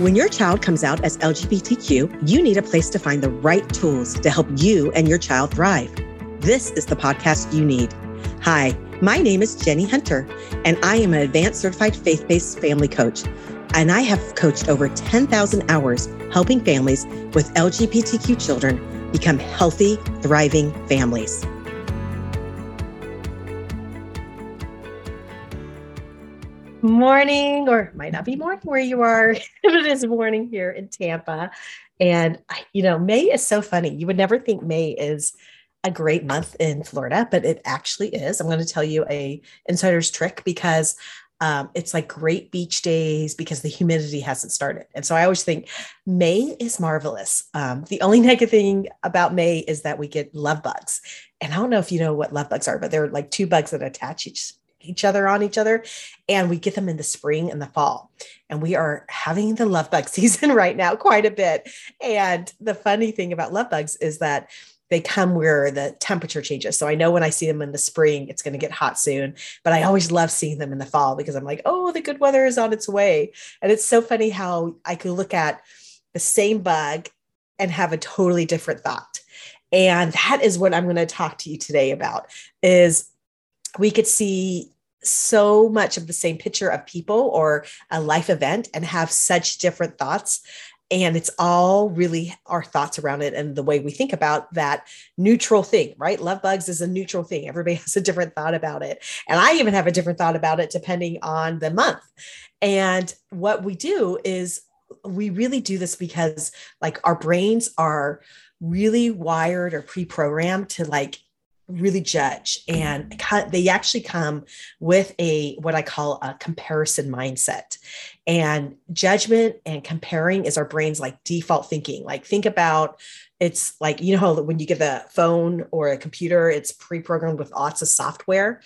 When your child comes out as LGBTQ, you need a place to find the right tools to help you and your child thrive. This is the podcast you need. Hi, my name is Jenny Hunter, and I am an advanced certified faith based family coach. And I have coached over 10,000 hours helping families with LGBTQ children become healthy, thriving families. Morning, or might not be morning where you are, but it is morning here in Tampa. And, you know, May is so funny. You would never think May is a great month in Florida, but it actually is. I'm going to tell you a insider's trick because um, it's like great beach days because the humidity hasn't started. And so I always think May is marvelous. Um, the only negative thing about May is that we get love bugs. And I don't know if you know what love bugs are, but they're like two bugs that attach each each other on each other and we get them in the spring and the fall and we are having the love bug season right now quite a bit and the funny thing about love bugs is that they come where the temperature changes. So I know when I see them in the spring, it's going to get hot soon, but I always love seeing them in the fall because I'm like, oh, the good weather is on its way. And it's so funny how I could look at the same bug and have a totally different thought. And that is what I'm going to talk to you today about is we could see so much of the same picture of people or a life event and have such different thoughts. And it's all really our thoughts around it and the way we think about that neutral thing right? Love bugs is a neutral thing. Everybody has a different thought about it. And i even have a different thought about it depending on the month. And what we do is we really do this because like our brains are really wired or pre-programmed to like really judge and they actually come with a what i call a comparison mindset. And judgment and comparing is our brain's like default thinking. Like think about it's like you know when you get a phone or a computer it's pre-programmed with lots of software?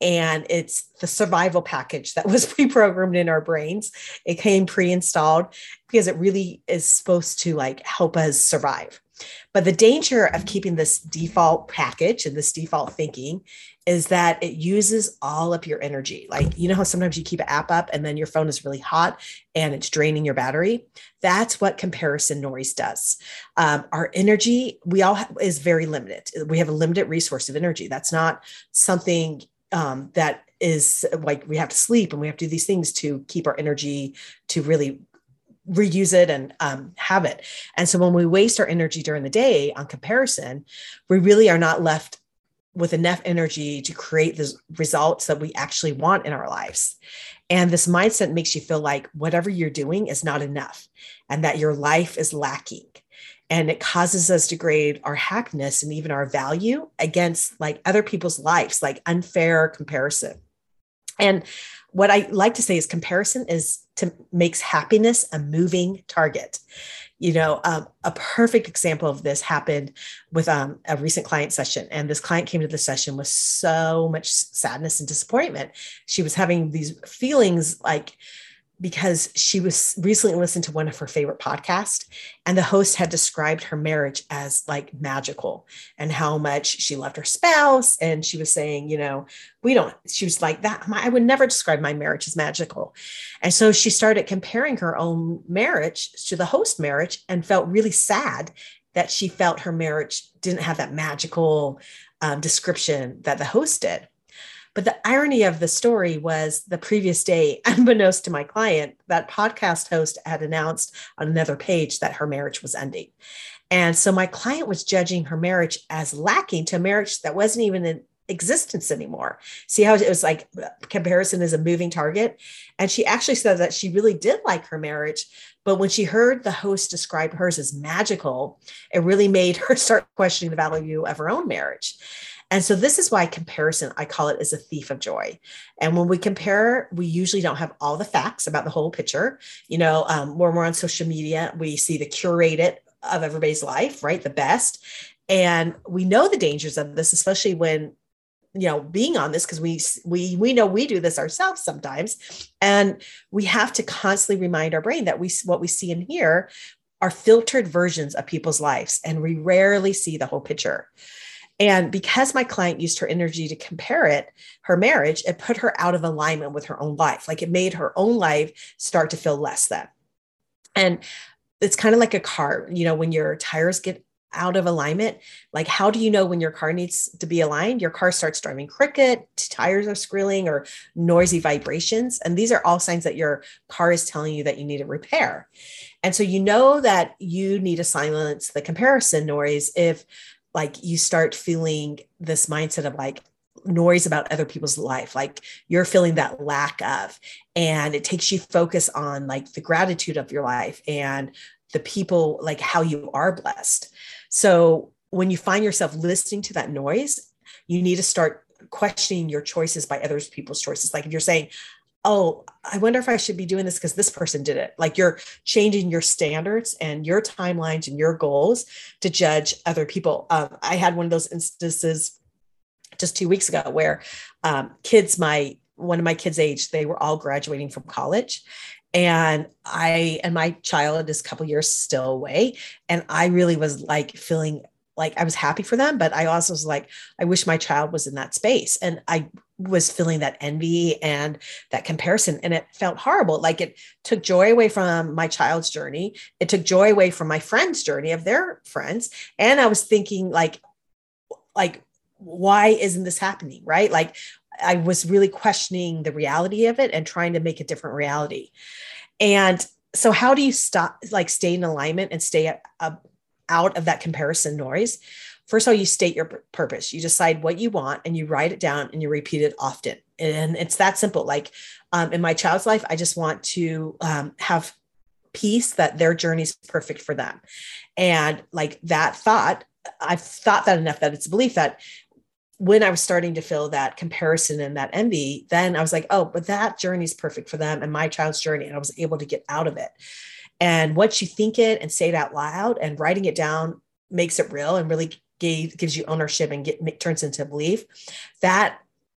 And it's the survival package that was pre-programmed in our brains. It came pre-installed because it really is supposed to like help us survive but the danger of keeping this default package and this default thinking is that it uses all up your energy. Like, you know how sometimes you keep an app up and then your phone is really hot and it's draining your battery? That's what comparison noise does. Um, our energy, we all have, is very limited. We have a limited resource of energy. That's not something um, that is like we have to sleep and we have to do these things to keep our energy to really reuse it and um, have it. And so when we waste our energy during the day on comparison, we really are not left with enough energy to create the results that we actually want in our lives. And this mindset makes you feel like whatever you're doing is not enough and that your life is lacking. And it causes us to grade our happiness and even our value against like other people's lives, like unfair comparison. And what I like to say is comparison is to makes happiness a moving target. You know, um, a perfect example of this happened with um, a recent client session, and this client came to the session with so much sadness and disappointment. She was having these feelings like because she was recently listened to one of her favorite podcasts and the host had described her marriage as like magical and how much she loved her spouse. And she was saying you know we don't she was like that i would never describe my marriage as magical. And so she started comparing her own marriage to the host marriage and felt really sad that she felt her marriage didn't have that magical um, description that the host did but the irony of the story was the previous day, unbeknownst to my client, that podcast host had announced on another page that her marriage was ending. And so my client was judging her marriage as lacking to a marriage that wasn't even in existence anymore. See how it was like uh, comparison is a moving target. And she actually said that she really did like her marriage. But when she heard the host describe hers as magical, it really made her start questioning the value of her own marriage. And so this is why comparison, I call it as a thief of joy. And when we compare, we usually don't have all the facts about the whole picture. You know, um, when we're on social media, we see the curated of everybody's life, right? The best. And we know the dangers of this, especially when you know being on this because we we we know we do this ourselves sometimes and we have to constantly remind our brain that we what we see and hear are filtered versions of people's lives and we rarely see the whole picture and because my client used her energy to compare it, her marriage, it put her out of alignment with her own life. Like it made her own life start to feel less than. And it's kind of like a car, you know, when your tires get out of alignment, like how do you know when your car needs to be aligned? Your car starts driving cricket, tires are squealing, or noisy vibrations. And these are all signs that your car is telling you that you need a repair. And so you know that you need to silence the comparison noise if like you start feeling this mindset of like, noise about other people's life like you're feeling that lack of and it takes you focus on like the gratitude of your life and the people like how you are blessed. So when you find yourself listening to that noise you need to start questioning your choices by others people's choices. Like if you're saying oh i wonder if i should be doing this because this person did it. Like you're changing your standards and your timelines and your goals to judge other people. Um, i had one of those instances just two weeks ago where um, kids my one of my kids age they were all graduating from college and i and my child is a couple years still away and i really was like feeling like i was happy for them but i also was like i wish my child was in that space and i was feeling that envy and that comparison and it felt horrible like it took joy away from my child's journey it took joy away from my friend's journey of their friends and i was thinking like like why isn't this happening? Right. Like I was really questioning the reality of it and trying to make a different reality. And so, how do you stop, like, stay in alignment and stay out of that comparison noise? First of all, you state your purpose. You decide what you want and you write it down and you repeat it often. And it's that simple. Like um, in my child's life, I just want to um, have peace that their journey is perfect for them. And like that thought, I've thought that enough that it's a belief that when I was starting to feel that comparison and that envy, then I was like, oh, but that journey is perfect for them and my child's journey. And I was able to get out of it. And once you think it and say it out loud and writing it down makes it real and really gave, gives you ownership and get turns into belief, that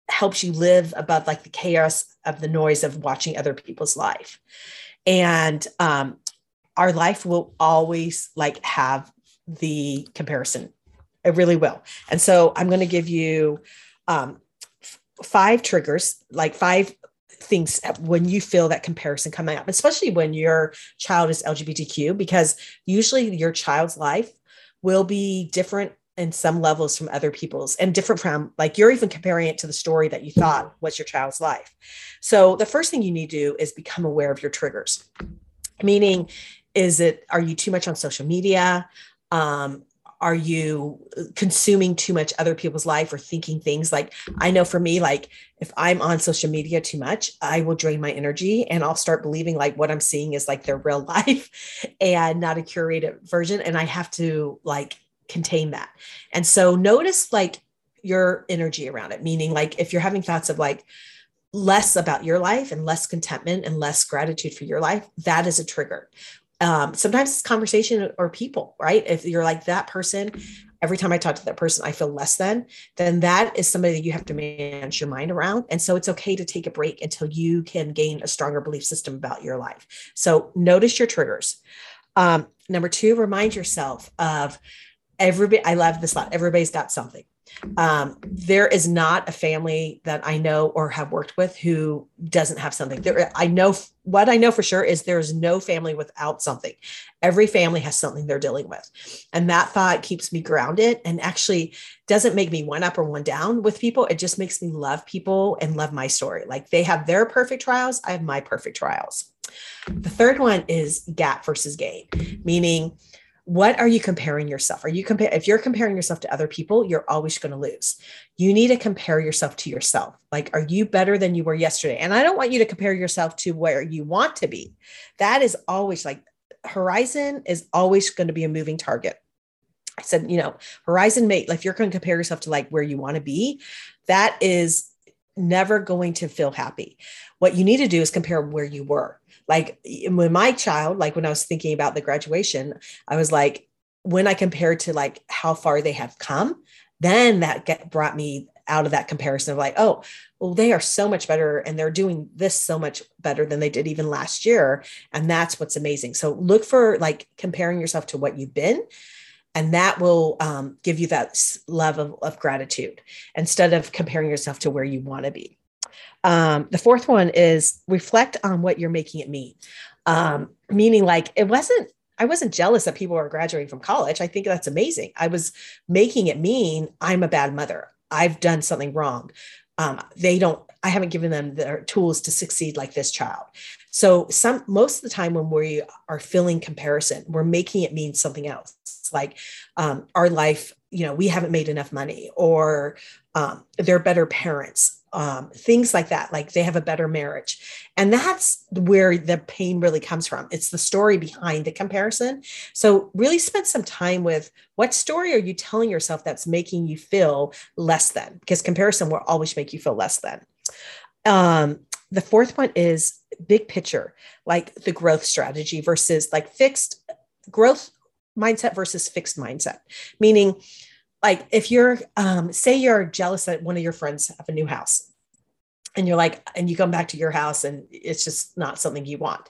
helps you live above like the chaos of the noise of watching other people's life. And um, our life will always like have the comparison it really will. And so I'm going to give you um, five triggers, like five things when you feel that comparison coming up, especially when your child is LGBTQ, because usually your child's life will be different in some levels from other people's and different from like you're even comparing it to the story that you thought was your child's life. So the first thing you need to do is become aware of your triggers. Meaning, is it are you too much on social media? Um, are you consuming too much other people's life or thinking things? Like i know for me like if i'm on social media too much i will drain my energy and i'll start believing like what i'm seeing is like their real life and not a curated version. And i have to like contain that. And so notice like your energy around it meaning like if you're having thoughts of like less about your life and less contentment and less gratitude for your life that is a trigger um, sometimes it's conversation or people, right? If you're like that person, every time I talk to that person, I feel less than, then that is somebody that you have to manage your mind around. And so it's okay to take a break until you can gain a stronger belief system about your life. So notice your triggers. Um, number two, remind yourself of everybody. I love this lot. Everybody's got something. Um, there is not a family that I know or have worked with who doesn't have something. There, I know what I know for sure is there's no family without something. Every family has something they're dealing with, and that thought keeps me grounded and actually doesn't make me one up or one down with people. It just makes me love people and love my story. Like they have their perfect trials, I have my perfect trials. The third one is gap versus gain, meaning what are you comparing yourself? Are you compare if you're comparing yourself to other people you're always going to lose. You need to compare yourself to yourself. Like are you better than you were yesterday? And i don't want you to compare yourself to where you want to be. That is always like horizon is always going to be a moving target. I said you know horizon mate like if you're going to compare yourself to like where you want to be that is never going to feel happy what you need to do is compare where you were like when my child, like when I was thinking about the graduation, I was like, when I compared to like how far they have come, then that get, brought me out of that comparison of like, oh, well, they are so much better and they're doing this so much better than they did even last year. And that's what's amazing. So look for like comparing yourself to what you've been. And that will um, give you that love of, of gratitude instead of comparing yourself to where you want to be. Um, the fourth one is reflect on what you're making it mean. Um, meaning like it wasn't I wasn't jealous that people were graduating from college. I think that's amazing. I was making it mean I'm a bad mother. I've done something wrong. Um, they don't, I haven't given them their tools to succeed like this child. So some most of the time when we are feeling comparison, we're making it mean something else. Like um, our life, you know, we haven't made enough money, or um, they're better parents, um, things like that. Like they have a better marriage. And that's where the pain really comes from. It's the story behind the comparison. So, really spend some time with what story are you telling yourself that's making you feel less than? Because comparison will always make you feel less than. Um, the fourth one is big picture, like the growth strategy versus like fixed growth mindset versus fixed mindset, meaning, like if you're um, say you're jealous that one of your friends have a new house and you're like and you come back to your house and it's just not something you want.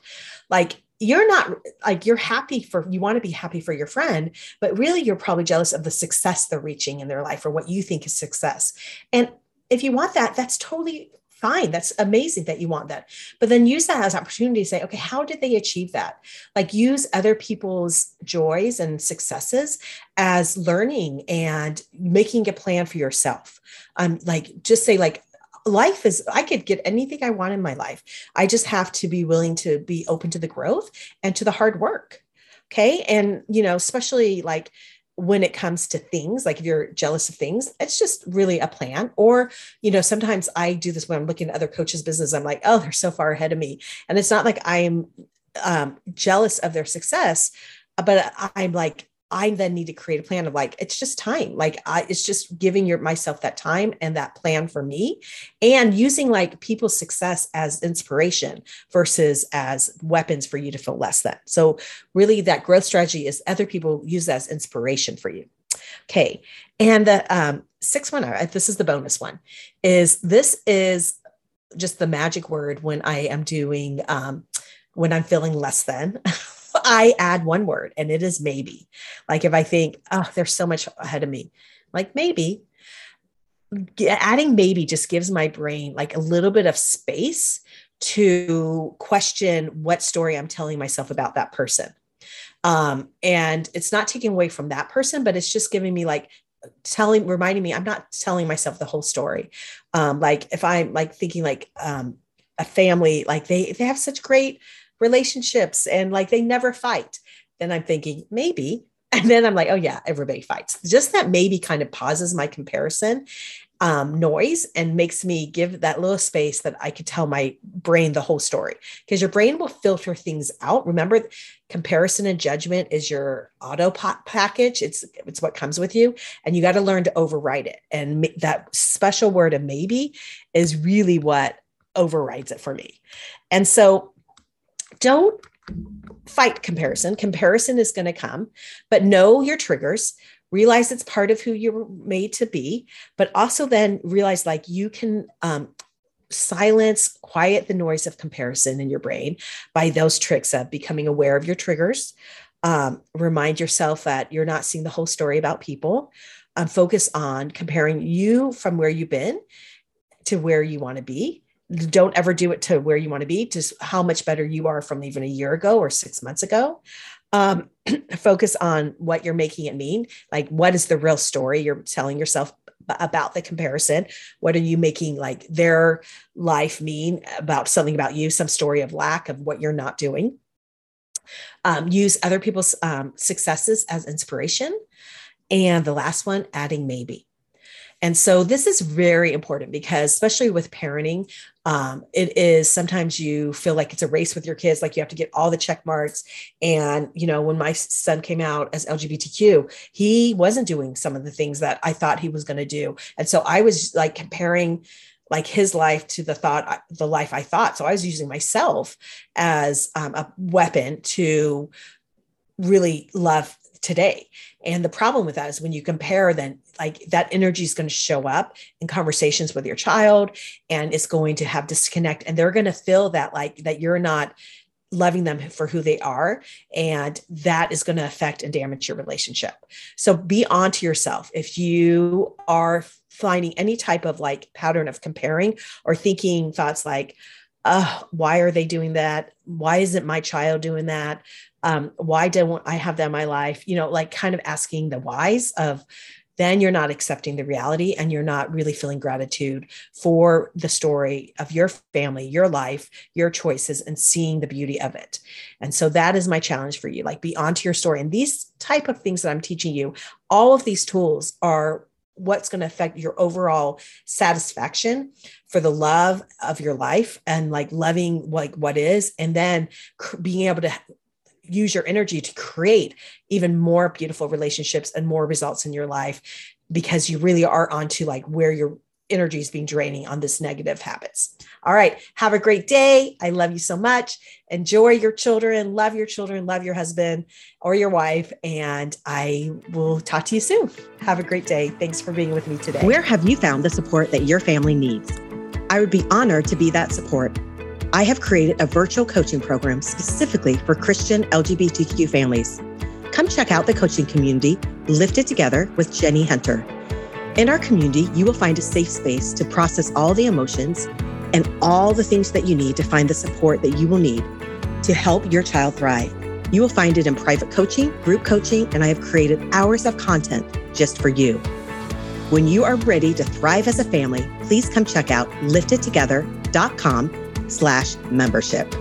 Like you're not like you're happy for you want to be happy for your friend but really you're probably jealous of the success they're reaching in their life or what you think is success. And if you want that that's totally fine. That's amazing that you want that. But then use that as opportunity to say okay how did they achieve that? Like use other people's joys and successes as learning and making a plan for yourself. Um like just say like life is i could get anything i want in my life. I just have to be willing to be open to the growth and to the hard work. Okay? And you know especially like when it comes to things like if you're jealous of things it's just really a plan. Or you know sometimes i do this when i'm looking at other coaches business i'm like oh they're so far ahead of me. And it's not like i'm um, jealous of their success but i'm like I then need to create a plan of like it's just time. Like I it's just giving your myself that time and that plan for me and using like people's success as inspiration versus as weapons for you to feel less than. So really that growth strategy is other people use that as inspiration for you. Okay. And the um sixth one, uh, this is the bonus one, is this is just the magic word when I am doing um when I'm feeling less than. I add one word and it is maybe. Like if I think, oh, there's so much ahead of me, like maybe. Adding maybe just gives my brain like a little bit of space to question what story I'm telling myself about that person. Um, and it's not taking away from that person, but it's just giving me like telling, reminding me I'm not telling myself the whole story. Um, like if I'm like thinking like um, a family, like they they have such great relationships and like they never fight. Then I'm thinking, maybe. And then I'm like, oh, yeah, everybody fights. Just that maybe kind of pauses my comparison um, noise and makes me give that little space that I could tell my brain the whole story because your brain will filter things out. Remember, comparison and judgment is your auto package. It's it's what comes with you, and you got to learn to override it. And that special word of maybe is really what overrides it for me. And so don't fight comparison. Comparison is going to come, but know your triggers. Realize it's part of who you're made to be, but also then realize like you can um, silence, quiet the noise of comparison in your brain by those tricks of becoming aware of your triggers. Um, remind yourself that you're not seeing the whole story about people. Um, focus on comparing you from where you've been to where you want to be don't ever do it to where you want to be just how much better you are from even a year ago or six months ago. Um, focus on what you're making it mean. Like what is the real story you're telling yourself about the comparison? What are you making like their life mean about something about you some story of lack of what you're not doing? Um, use other people's um, successes as inspiration. And the last one adding maybe and so this is very important because, especially with parenting, um, it is sometimes you feel like it's a race with your kids, like you have to get all the check marks. And, you know, when my son came out as LGBTQ, he wasn't doing some of the things that I thought he was going to do. And so I was like comparing like his life to the thought the life i thought so i was using myself as um, a weapon to really love today. And the problem with that is when you compare, then like that energy is going to show up in conversations with your child and it's going to have disconnect. And they're going to feel that like that you're not loving them for who they are. And that is going to affect and damage your relationship. So be on to yourself. If you are finding any type of like pattern of comparing or thinking thoughts like, uh, why are they doing that? Why isn't my child doing that? Um, why don't I have that in my life? You know, like kind of asking the whys of then you're not accepting the reality and you're not really feeling gratitude for the story of your family, your life, your choices, and seeing the beauty of it. And so that is my challenge for you. Like be onto your story. And these type of things that I'm teaching you, all of these tools are what's going to affect your overall satisfaction for the love of your life and like loving like what is and then being able to use your energy to create even more beautiful relationships and more results in your life because you really are onto like where your energy is being draining on this negative habits. All right. Have a great day. I love you so much. Enjoy your children, love your children, love your husband or your wife. And I will talk to you soon. Have a great day. Thanks for being with me today. Where have you found the support that your family needs? I would be honored to be that support. I have created a virtual coaching program specifically for Christian LGBTQ families. Come check out the coaching community, Lifted Together with Jenny Hunter. In our community, you will find a safe space to process all the emotions and all the things that you need to find the support that you will need to help your child thrive. You will find it in private coaching, group coaching, and I have created hours of content just for you. When you are ready to thrive as a family, please come check out liftedtogether.com slash membership.